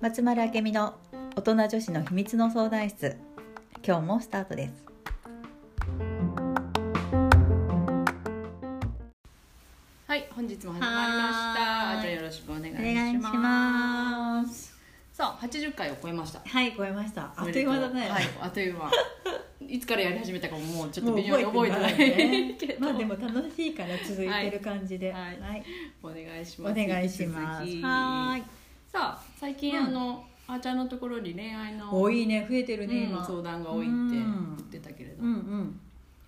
松丸明美の大人女子の秘密の相談室今日もスタートですはい、本日も始まりました。じゃあよろしくお願いしお願いします。ますさあ、80回を超えました。はい超えましたあっという間だねはい、あっという間。いつからやり始めたかももうちょっと微妙に覚えてないね。けど、まあでも楽しいから続いてる感じで。ははい。はい。お願いしおます。願いします。はーい。さあ、最近、うん。あのあーちゃんのところに恋愛の多いね。増えてるねうん今。相談が多いってうん。言ってたけれど、うんうん。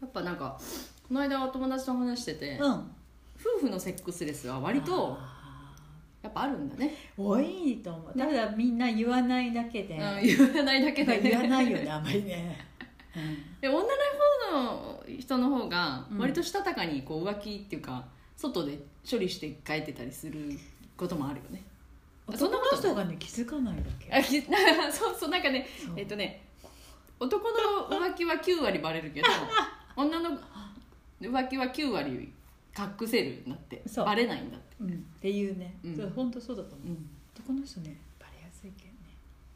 やっぱなんかこの間お友達と話してて、うん。夫婦のセックスレスは割とあやっぱあるんだね。ー多いと思う。ただみんな言わないだけで。うん、言わないだけで、ね、言わないよねあんまりねで女の方の人の方がうん。割としたたかにこう浮気っていうか外で処理して帰ってたりすることもあるよね。男の人がね気づかないだけ。あき そうそうなんかねえっとね男の浮気は9割バレるけど 女の浮気は9割隠せるんだって。バレないんだって、うん。っていうね。うん。そう本当そうだと思う。うん、男の人ねバレやすいけどね。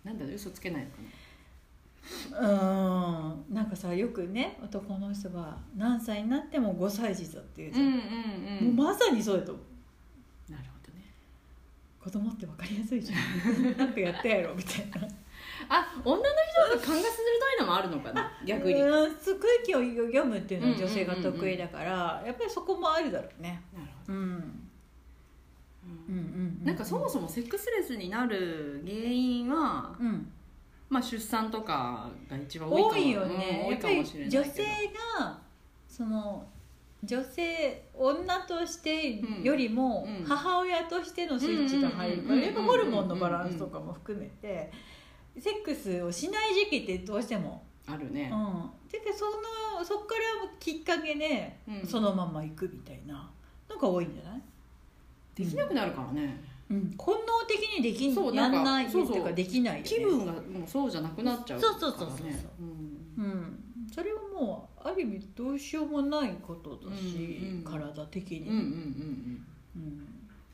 なんだろう嘘つけないのかうん。なんかさよくね男の人が何歳になっても5歳児だっていうじゃん、なうんうんうん。もうまさにそうだと思う。なるほどね。子供って分かりやすいじゃん。なんかやったやろみたいな。あ女の人って勘が鋭いのもあるのかな逆に。空気を読むっていうのは女性が得意だから、やっぱりそこもあるだろうね。ほど。うんうんうんうん。なんかそもそもセックスレスになる原因は、うんまあ、出産とかが一番多いよね、うん女性がその女性女としてよりもうん母親としてのスイッチが入るからうんやっぱホルモンのバランスとかも含めてセックスをしない時期ってどうしても、あるねうん、でそのそっからきっかけでうんそのまま行くみたいなのが多いんじゃない、できなくなるからね、うん、本能的にできそうなんかんないってそう。そういうかできないよね。気分がもうそうじゃなくなっちゃうから、ね、そうそうそうそうそう。うん。うん、それはもうある意味どうしようもないことだし、うんうん体的に、うんうんうんうん。うん。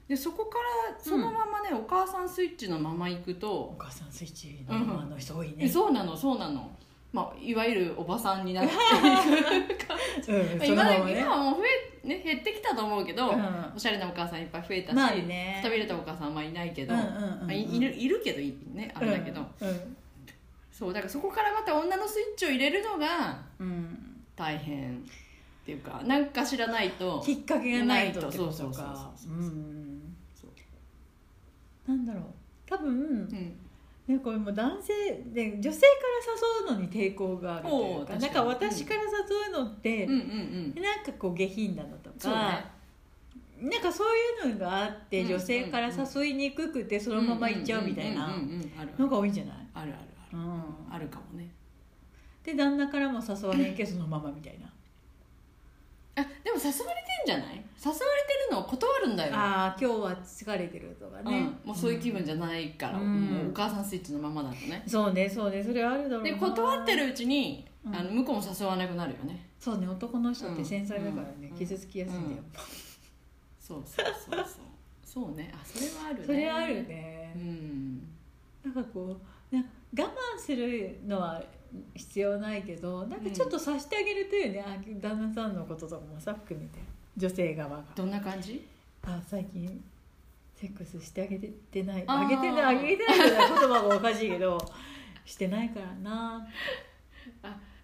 でそこからそのままね、お母さんスイッチのまま行くおと、母さんスイッチのままの人多いね、えそうなのそうなの、まあ、いわゆるおばさんになって うん、その今ね。今はもう増え、ね、減ってきたと思うけど、うん。おしゃれなお母さんいっぱい増えたし、まあねくたびれたお母さんあんまりいないけど、うんうんうんうん。まあいいるいるけどいいねあれだけど、うんそうだからそこからまた女のスイッチを入れるのがうん。大変っていうかなんか知らないときっかけがないとってこないと。そうそうとかそうそううそう。ん。そうなんだろう。多分、うんね、これも男性で女性から誘うのに抵抗があるというかなんか私から誘うのって、うん。うんなんかこう下品だなとそうか、ね。なんかそういうのがあってうん女性から誘いにくくてそのまま行っちゃうみたいなのが多いんじゃない、あるあるある。うん、あるかもね。で旦那からも誘われんけそのままみたいな。あでも誘われてんじゃない？誘われてるのを断るんだよ。ああ今日は疲れてるとかね、うん、もうそういう気分じゃないから、うん。もうお母さんスイッチのままだとね。そうねそうね。それはあるだろうな。で断ってるうちに、うん。あの向こうも誘わなくなるよね。そうね男の人って繊細だからね、うん。傷つきやすいんだよ、そうそうそうそう。そうね。あそれはあるね。それはあるね。う、ん。なんかこうな我慢するのは必要ないけどなんかちょっとさしてあげるというね、あ旦那さんのこととかもさ含めて女性側が。どんな感じ？あ最近セックスしてあげてない。あげてないあげてないって言葉がおかしいけど してないからな。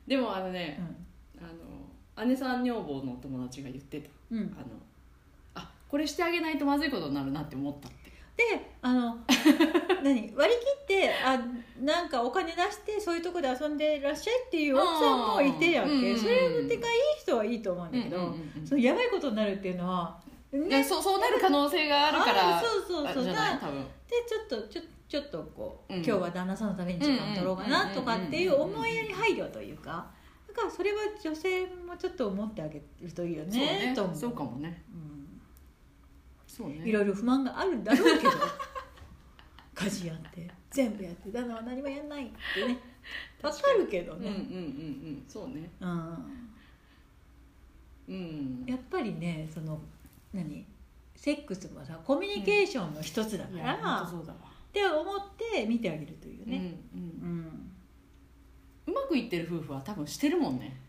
でもあのねう、あの姉さん女房の友達が言ってた。ん、うん、あのあこれしてあげないとまずいことになるなって思ったってであの 何？割り切ってあなんかお金出してそういうとこで遊んでらっしゃいっていう奥さんもいてやっうんうんうん。けそれがいい人はいいと思うんだけど、うんうんうんうん。そのやばいことになるっていうのはねそうそうなる可能性があるからあそうそうそう。あじゃない？な多分。でちょっとちょちょっとこう、うん。今日は旦那さんのために時間取ろうかなとかっていう思いやり配慮というかだからそれは女性もちょっと思ってあげるといいよそうねね。と思う。そうかもね。うんそうね。いろいろ不満があるんだろうけど 家事やって全部やって旦那は何もやんないってね。わかるけどね、うんうんうんうん。そうね。うん。うん。やっぱりねその何セックスもさコミュニケーションの一つだから、いや本当っそうだわ。て思って見てあげるというね、うんうん。うん。うまくいってる夫婦は多分してるもんね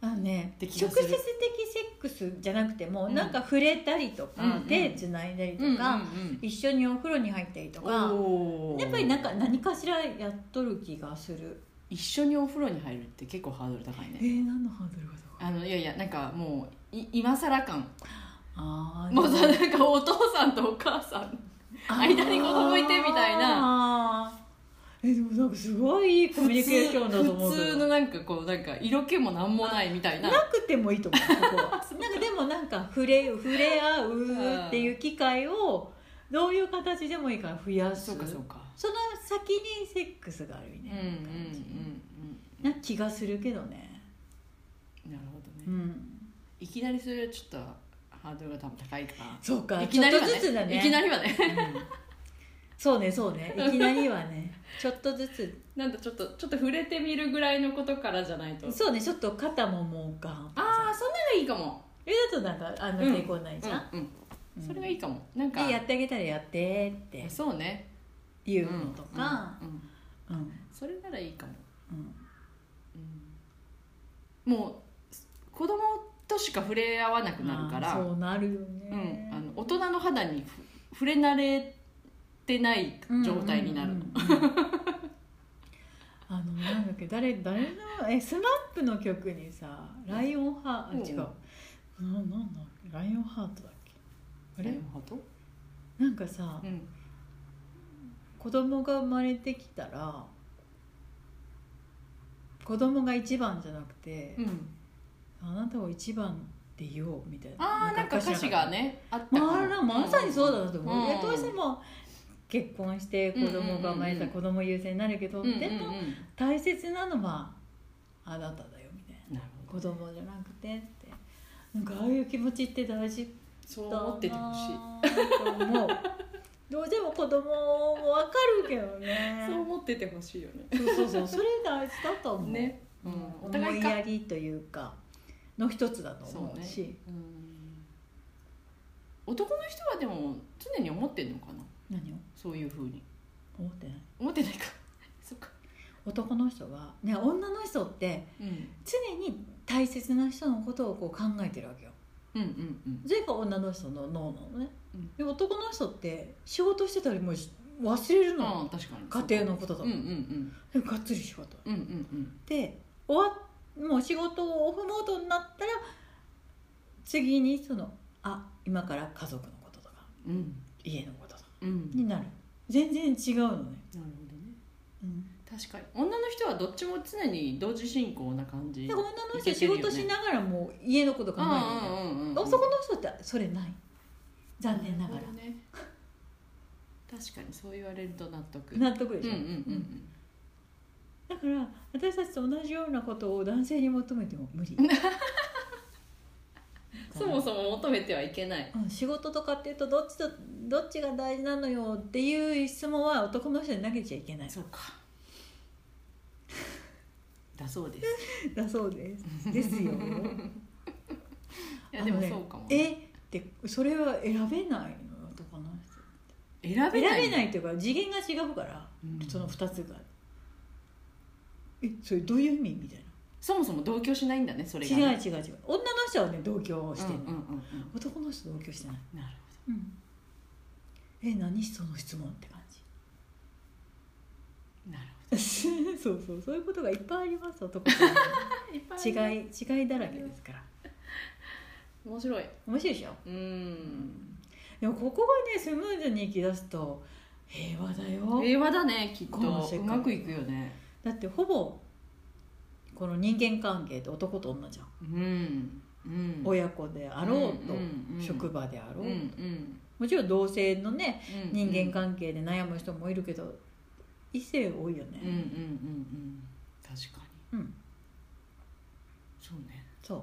あのね直接的セックスじゃなくても、うん。なんか触れたりとか、うんうん。手つないだりとか、うんうん一緒にお風呂に入ったりとかやっぱりなんか何かしらやっとる気がする。一緒にお風呂に入るって結構ハードル高いね。えー、何のハードルが高い？あのいやいやなんかもうい今更感。あーもうさなんかお父さんとお母さん間に子供いてみたいなえでもなんかすごいいいコミュニケーションだと思う普通のなんかこうなんか色気もなんもないみたいな。なくてもいいと思うここはなんかでもなんか触れ触れ合うっていう機会をどういう形でもいいから増やす。そうかそうか。その先にセックスがあるみたいな感じ。うんな気がするけどね。なるほどね、うん。いきなりそれはちょっとハードルが多分高いから。そうか。いきなりはちょっとずつだね。いきなりはね。うんそうねそうね。いきなりはね ちょっとずつ。なんだちょっとちょっと触れてみるぐらいのことからじゃないと。そうねちょっと肩ももうガンああそんなのいいかも。えだとなんかあのうん抵抗ないじゃん、うん、うんうん。それがいいかも。なんか。でやってあげたらやってって。そうね。言うのとか。うんうんそれならいいかも、うん。うん。もう子供としか触れ合わなくなるから。そうなるようん、ね、あの大人の肌にふ触れ慣れてない状態になるの、あのなんだっけ誰誰のえ SMAP の曲にさ「ライオンハート」あ違う、ななんだライオンハートだっけ？あれ？なるほど、なんかさうん、子供が生まれてきたら子供が一番じゃなくて、うん、あなたを一番で言おうみたいな。ああなんか歌詞がねあった。まあ、まさにそうだなと思う、うん。いやどうしても結婚して子供が生まれた子供優先になるけど、うんうんうん。でも大切なのはあなただよみたいな。など。子供じゃなくてって。なんかああいう気持ちって大事そう思っててほしい。と思う。どうしても子供も分かるけどね。そう思っててほしいよね。そうそうそう。それ大事だと思う、ね、ううん。ん、お思い互いかやりというかの一つだと思うし。うん。男の人はでも常に思ってんのかな何を？そういうふうに。思ってない。思ってないか。そっか。男の人はね女の人ってうん。常に大切な人のことをこう考えてるわけよ。うんうんうん。それが女の人の脳なのね、うん。で男の人って仕事してたりもし忘れるの、ああ確かに。家庭のこととか、うんうんうん。でがっつり仕事。うんうんうん。で終わもう仕事をオフモードになったら次にそのあ今から家族のこととか。うん。家のこになる。全然違うのね、なるほどね。うん、確かに。女の人はどっちも常に同時進行な感じ。で女の人仕事しながらもう家のこと考えるんだよ、うんうんうんうん。男の人ってそれない。残念ながら。ね。確かにそう言われると納得。納得でしょ、うんうんうんだから私たちと同じようなことを男性に求めても無理。う んそもそも求めてはいけない。うん。仕事とかっていうとどっちとどっちが大事なのよっていう質問は男の人に投げちゃいけない。そうか。だそうです。だそうです。ですよ。いやでもそうかも。ねえ？ってそれは選べないの？よ男の人選べない選べないっていうか次元が違うから、うん。その2つが。えそれどういう意味？みたいそもそも同居しないんだねそれがな違うね違う違う。女の人はね同居してる、うんうんうん男の人同居してない。うんなるうん。え何その質問って感じ。ほど。な るそうそうそういうことがいっぱいあります男とほどいっぱ女違い違いだらけですから。面白い。面白いでしょ？うん。でもここがねスムーズにいきだすと平和だよ。平和だねきっと。この世界。うまくいくよね。だってほぼこの人間関係って男と女じゃん、うん。うん。親子であろうと、うんうん職場であろうと、うんうん。もちろん同性のねうん人間関係で悩む人もいるけど異性多いよね。うんうんうんうん確かに。うん。そうね。そう。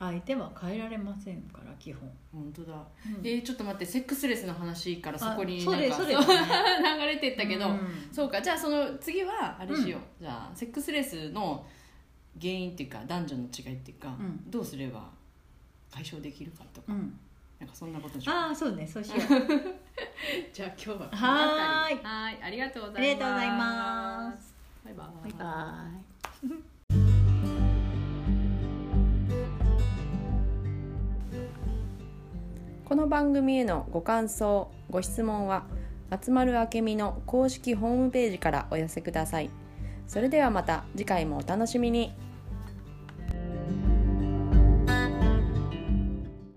相手は変えられませんから基本、本当だ。うん。えーちょっと待ってセックスレスの話からそこになんかね 流れてったけど、うん。そうか。じゃあその次はあれしよう、じゃあセックスレスの原因っていうか男女の違いっていうか、うん。どうすれば解消できるかとか、うん。なんかそんなことにしようああそうねそうしよう。じゃあ今日はこのはーい辺り。はーい。ありがとうございます。ありがとうございます。バイババイバイ。この番組へのご感想ご質問は松丸明美の公式ホームページからお寄せくださいそれではまた次回もお楽しみに。